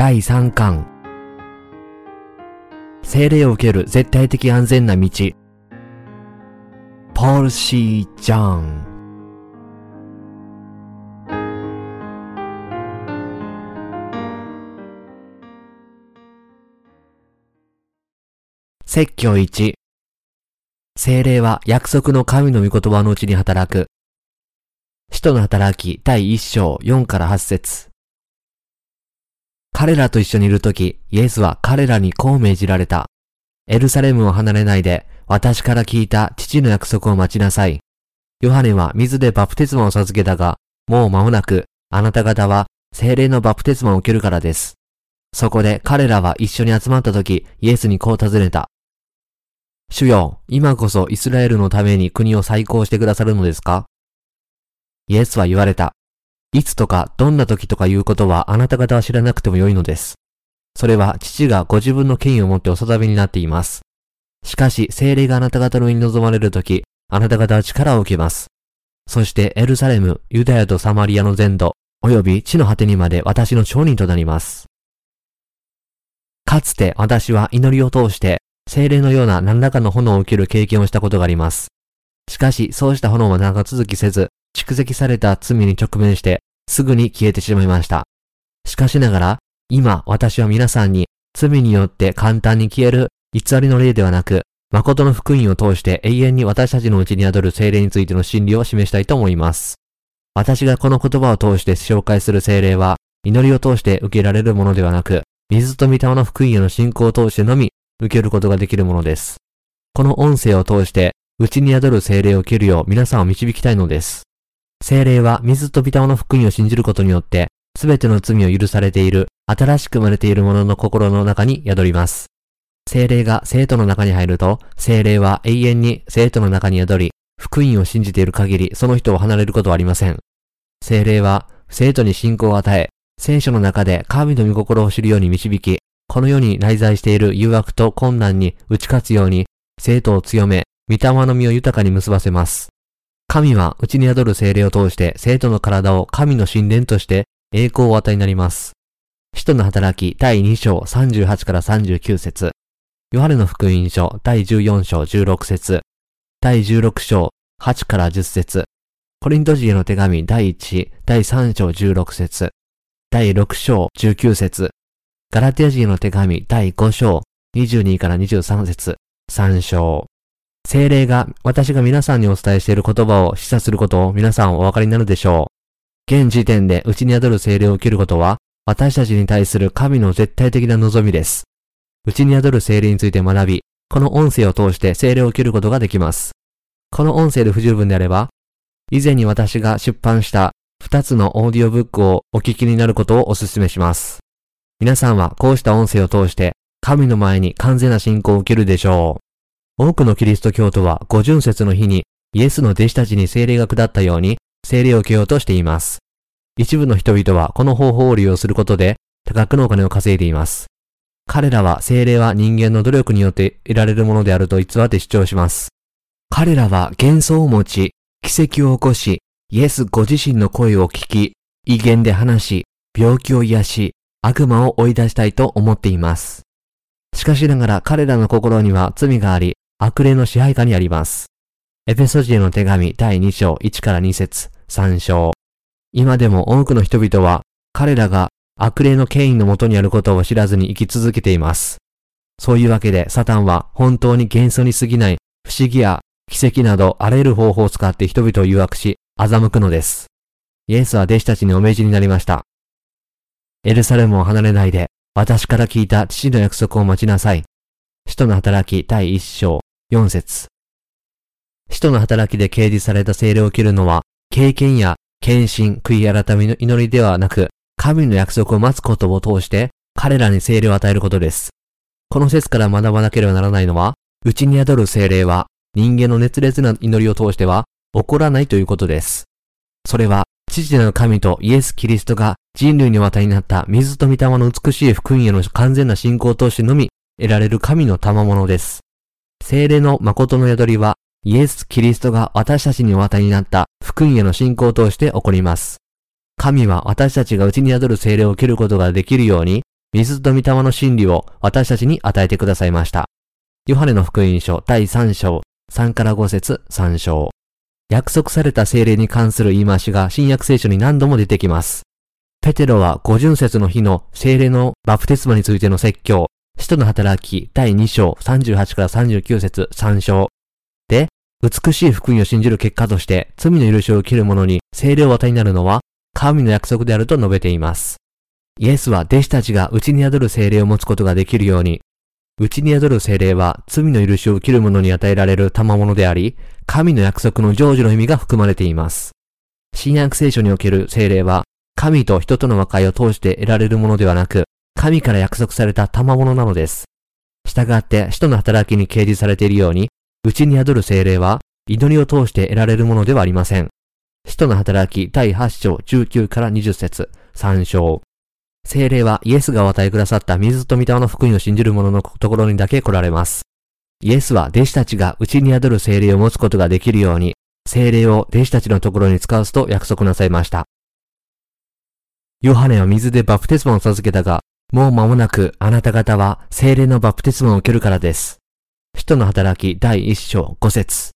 第3巻。精霊を受ける絶対的安全な道。ポール・シー・ジョン。説教1。精霊は約束の神の御言葉のうちに働く。使徒の働き第1章4から8節彼らと一緒にいるとき、イエスは彼らにこう命じられた。エルサレムを離れないで、私から聞いた父の約束を待ちなさい。ヨハネは水でバプテスマを授けたが、もう間もなく、あなた方は精霊のバプテスマを受けるからです。そこで彼らは一緒に集まったとき、イエスにこう尋ねた。主よ、今こそイスラエルのために国を再興してくださるのですか？イエスは言われた。いつとかどんな時とかいうことはあなた方は知らなくてもよいのです。それは父がご自分の権威を持ってお定めになっています。しかし、精霊があなた方の上に臨まれるとき、あなた方は力を受けます。そしてエルサレム、ユダヤとサマリアの全土、及び地の果てにまで私の証人となります。かつて私は祈りを通して精霊のような何らかの炎を受ける経験をしたことがあります。しかし、そうした炎は長続きせず、蓄積された罪に直面して、すぐに消えてしまいました。しかしながら、今私は皆さんに罪によって簡単に消える偽りの例ではなく、誠の福音を通して永遠に私たちのうちに宿る精霊についての真理を示したいと思います。私がこの言葉を通して紹介する精霊は、祈りを通して受けられるものではなく、水と御霊の福音への信仰を通してのみ受けることができるものです。この音声を通して、うちに宿る精霊を受けるよう皆さんを導きたいのです。精霊は水とビタマの福音を信じることによって、すべての罪を許されている、新しく生まれている者の心の中に宿ります。精霊が生徒の中に入ると、精霊は永遠に生徒の中に宿り、福音を信じている限り、その人を離れることはありません。精霊は、生徒に信仰を与え、聖書の中で神の御心を知るように導き、この世に内在している誘惑と困難に打ち勝つように、生徒を強め、御霊の実を豊かに結ばせます。神は内に宿る精霊を通して生徒の体を神の神殿として栄光を与えになります。使徒の働き第2章38から39節。ヨハネの福音書第14章16節。第16章8から10節。コリント人への手紙第1、第3章16節。第6章19節。ガラティア人への手紙第5章22から23節。3章。精霊が私が皆さんにお伝えしている言葉を示唆することを皆さんお分かりになるでしょう。現時点で内に宿る精霊を受けることは、私たちに対する神の絶対的な望みです。内に宿る精霊について学び、この音声を通して精霊を受けることができます。この音声で不十分であれば、以前に私が出版した2つのオーディオブックをお聞きになることをお勧めします。皆さんはこうした音声を通して神の前に完全な信仰を受けるでしょう。多くのキリスト教徒は五巡節の日にイエスの弟子たちに精霊が下ったように精霊を受けようとしています。一部の人々はこの方法を利用することで多額のお金を稼いでいます。彼らは精霊は人間の努力によって得られるものであると偽って主張します。彼らは幻想を持ち、奇跡を起こし、イエスご自身の声を聞き、威厳で話し、病気を癒し、悪魔を追い出したいと思っています。しかしながら彼らの心には罪があり、悪霊の支配下にあります。エペソジエの手紙第2章1から2節3章。今でも多くの人々は彼らが悪霊の権威のもとにあることを知らずに生き続けています。そういうわけでサタンは本当に幻想に過ぎない不思議や奇跡などあらゆる方法を使って人々を誘惑し欺くのです。イエスは弟子たちにお命じになりました。エルサレムを離れないで私から聞いた父の約束を待ちなさい。使徒の働き第一章4節使徒の働きで掲示された聖霊を受けるのは、経験や献身、悔い改めの祈りではなく、神の約束を待つことを通して、彼らに聖霊を与えることです。この説から学ばなければならないのは、内に宿る聖霊は、人間の熱烈な祈りを通しては、起こらないということです。それは、父なる神とイエス・キリストが人類に渡りになった水と御霊の美しい福音への完全な信仰を通してのみ得られる神の賜物です。精霊の誠の宿りは、イエス・キリストが私たちにお与えになった福音への信仰を通して起こります。神は私たちが内に宿る精霊を受けることができるように、水と御霊の真理を私たちに与えてくださいました。ヨハネの福音書第3章3から5節3章。約束された精霊に関する言い回しが新約聖書に何度も出てきます。ペテロは五巡節の日の精霊のバプテスマについての説教、使徒の働き第2章38から39節3章で、美しい福音を信じる結果として罪の許しを受ける者に精霊を与えになるのは神の約束であると述べています。イエスは弟子たちが内に宿る精霊を持つことができるように、内に宿る精霊は罪の許しを受ける者に与えられる賜物であり、神の約束の成就の意味が含まれています。新約聖書における精霊は、神と人との和解を通して得られるものではなく、神から約束された賜物なのです。従って、使徒の働きに掲示されているように、内に宿る精霊は、祈りを通して得られるものではありません。使徒の働き第8章19から20節3章。精霊はイエスがお与えくださった水と御霊の福音を信じる者のところにだけ来られます。イエスは弟子たちが内に宿る精霊を持つことができるように、精霊を弟子たちのところに使わすと約束なさいました。ヨハネは水でバプテスマを授けたが、もう間もなくあなた方は精霊のバプテスマを受けるからです。使徒の働き第一章五節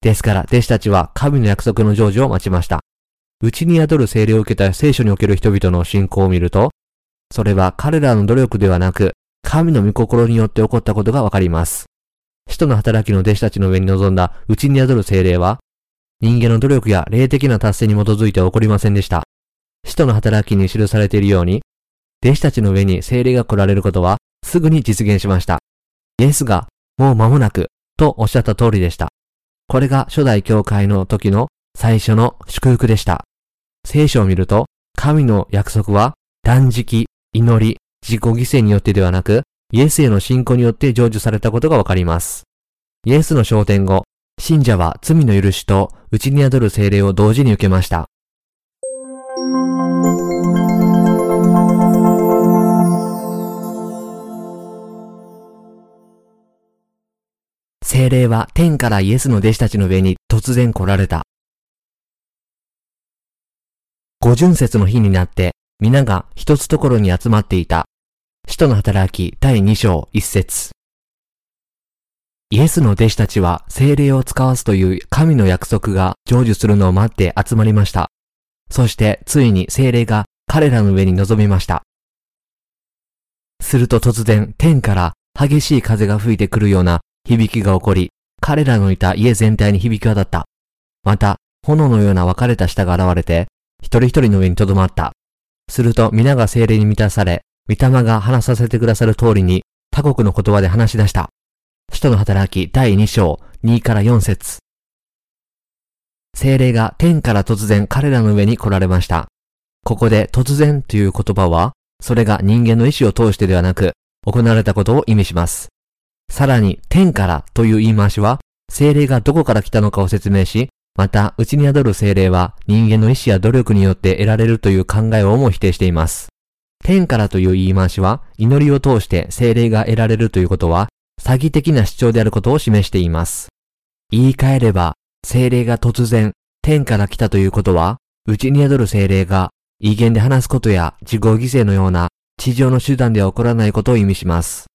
ですから弟子たちは神の約束の成就を待ちました。内に宿る精霊を受けた聖書における人々の信仰を見ると、それは彼らの努力ではなく、神の御心によって起こったことがわかります。使徒の働きの弟子たちの上に臨んだ内に宿る精霊は、人間の努力や霊的な達成に基づいて起こりませんでした。使徒の働きに記されているように、弟子たちの上に精霊が来られることはすぐに実現しました。イエスがもう間もなくとおっしゃった通りでした。これが初代教会の時の最初の祝福でした。聖書を見ると、神の約束は断食、祈り、自己犠牲によってではなく、イエスへの信仰によって成就されたことがわかります。イエスの昇天後、信者は罪の許しと内に宿る精霊を同時に受けました。精霊は天からイエスの弟子たちの上に突然来られた。五巡節の日になって、皆が一つところに集まっていた。使徒の働き第2章1節イエスの弟子たちは精霊を使わすという神の約束が成就するのを待って集まりました。そしてついに精霊が彼らの上に臨みました。すると突然天から激しい風が吹いてくるような響きが起こり、彼らのいた家全体に響き渡った。また、炎のような分かれた舌が現れて、一人一人の上に留まった。すると皆が精霊に満たされ、御霊が話させてくださる通りに他国の言葉で話し出した。使徒の働き第2章2から4節精霊が天から突然彼らの上に来られました。ここで突然という言葉は、それが人間の意志を通してではなく、行われたことを意味します。さらに、天からという言い回しは、精霊がどこから来たのかを説明し、また、内に宿る精霊は人間の意志や努力によって得られるという考えをも否定しています。天からという言い回しは、祈りを通して精霊が得られるということは、詐欺的な主張であることを示しています。言い換えれば、精霊が突然、天から来たということは、内に宿る精霊が、威厳で話すことや自己犠牲のような地上の手段では起こらないことを意味します。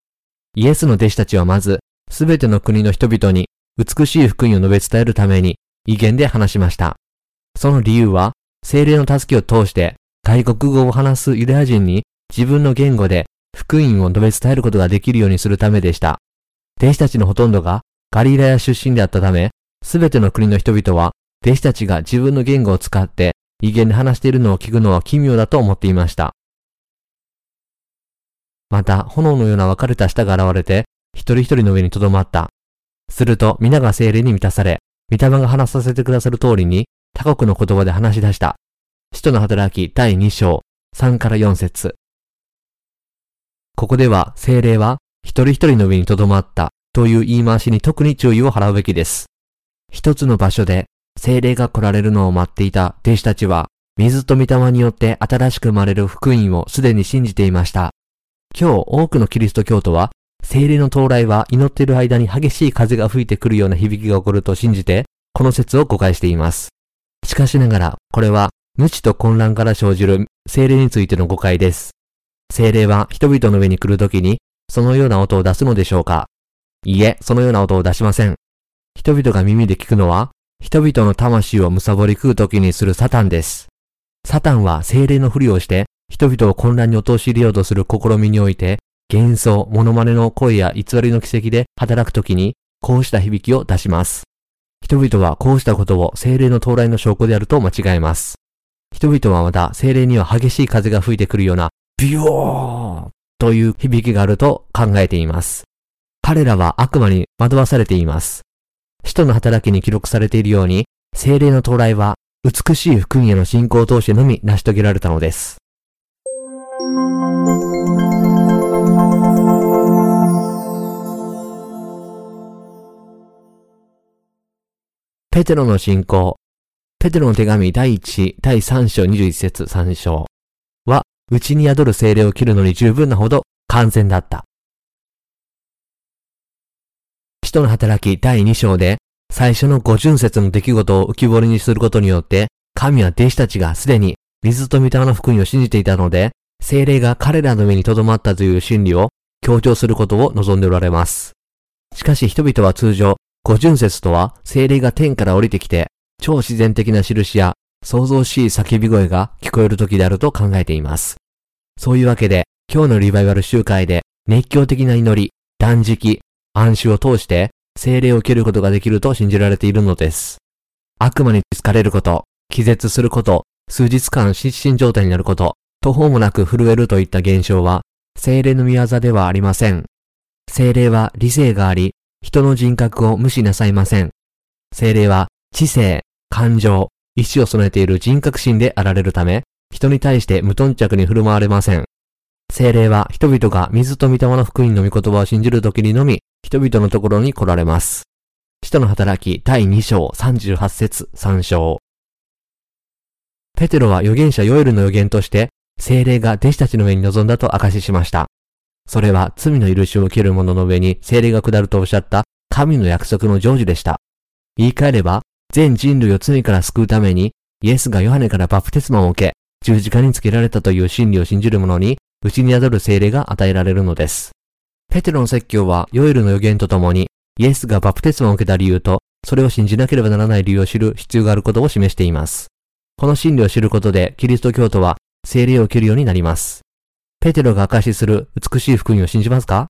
イエスの弟子たちはまず、すべての国の人々に美しい福音を述べ伝えるために、威厳で話しました。その理由は、精霊の助けを通して外国語を話すユダヤ人に自分の言語で福音を述べ伝えることができるようにするためでした。弟子たちのほとんどがガリラヤ出身であったため、すべての国の人々は弟子たちが自分の言語を使って威厳で話しているのを聞くのは奇妙だと思っていました。また、炎のような分かれた舌が現れて、一人一人の上に留まった。すると、皆が精霊に満たされ、御霊が話させてくださる通りに、他国の言葉で話し出した。使徒の働き第2章、3から4節ここでは、精霊は、一人一人の上に留まったという言い回しに特に注意を払うべきです。一つの場所で、精霊が来られるのを待っていた弟子たちは、水と御霊によって新しく生まれる福音をすでに信じていました。今日多くのキリスト教徒は精霊の到来は祈っている間に激しい風が吹いてくるような響きが起こると信じて、この説を誤解しています。しかしながら、これは無知と混乱から生じる精霊についての誤解です。精霊は人々の上に来るときに、そのような音を出すのでしょうかいいえ、そのような音を出しません。人々が耳で聞くのは、人々の魂を貪り食うときにするサタンです。サタンは精霊のふりをして、人々を混乱に陥れようとする試みにおいて、幻想、モノマネの声や偽りの奇跡で働くときに、こうした響きを出します。人々はこうしたことを精霊の到来の証拠であると間違えます。人々はまた精霊には激しい風が吹いてくるような、ビヨーという響きがあると考えています。彼らは悪魔に惑わされています。使徒の働きに記録されているように、精霊の到来は美しい福音への信仰を通してのみ成し遂げられたのです。ペテロの信仰。ペテロの手紙第1、第3章21節3章は、内に宿る精霊を切るのに十分なほど完全だった。使徒の働き第2章で、最初の五巡節の出来事を浮き彫りにすることによって、神は弟子たちがすでに水と御霊の福音を信じていたので、精霊が彼らの上に留まったという真理を強調することを望んでおられます。しかし人々は通常、五巡節とは精霊が天から降りてきて、超自然的な印や創造しい叫び声が聞こえる時であると考えています。そういうわけで、今日のリバイバル集会で熱狂的な祈り、断食、暗視を通して精霊を受けることができると信じられているのです。悪魔に疲れること、気絶すること、数日間失神状態になること、途方もなく震えるといった現象は、精霊の見業ではありません。精霊は理性があり、人の人格を無視なさいません。精霊は知性、感情、意志を備えている人格心であられるため、人に対して無頓着に振る舞われません。精霊は人々が水と御霊の福音の御言葉を信じるときにのみ、人々のところに来られます。使徒の働き第2章38節3章。ペテロは預言者ヨエルの預言として、精霊が弟子たちの上に臨んだと証ししました。それは罪の許しを受ける者の上に精霊が下るとおっしゃった神の約束の成就でした。言い換えれば、全人類を罪から救うために、イエスがヨハネからバプテスマを受け、十字架につけられたという真理を信じる者に、内に宿る精霊が与えられるのです。ペテロの説教は、ヨエルの予言とともに、イエスがバプテスマを受けた理由と、それを信じなければならない理由を知る必要があることを示しています。この真理を知ることで、キリスト教徒は精霊を受けるようになります。ペテロが証しする美しい福音を信じますか？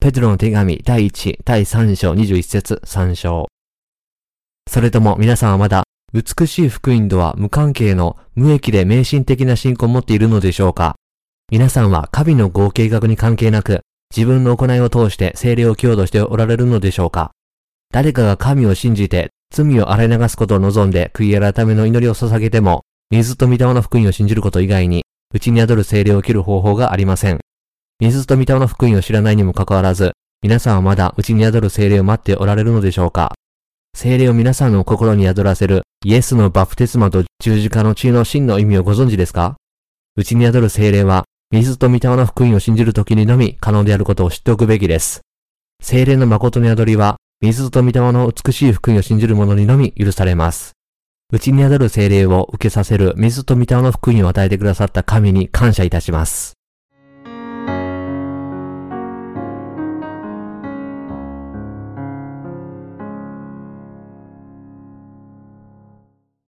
ペテロの手紙第1、第3章21節3章。それとも皆さんはまだ美しい福音とは無関係の無益で迷信的な信仰を持っているのでしょうか？皆さんは神の合計学に関係なく自分の行いを通して精霊を強度しておられるのでしょうか？誰かが神を信じて罪を洗い流すことを望んで悔い改めの祈りを捧げても水と御霊の福音を信じること以外に内に宿る精霊を切る方法がありません。水と御霊の福音を知らないにもかかわらず皆さんはまだ内に宿る精霊を待っておられるのでしょうか？精霊を皆さんの心に宿らせるイエスのバプテスマと十字架の血の真の意味をご存知ですか？内に宿る精霊は、水と御霊の福音を信じるときにのみ可能であることを知っておくべきです。精霊の誠の宿りは、水と御霊の美しい福音を信じる者にのみ許されます。うちに宿る精霊を受けさせる水と御霊の福音を与えてくださった神に感謝いたします。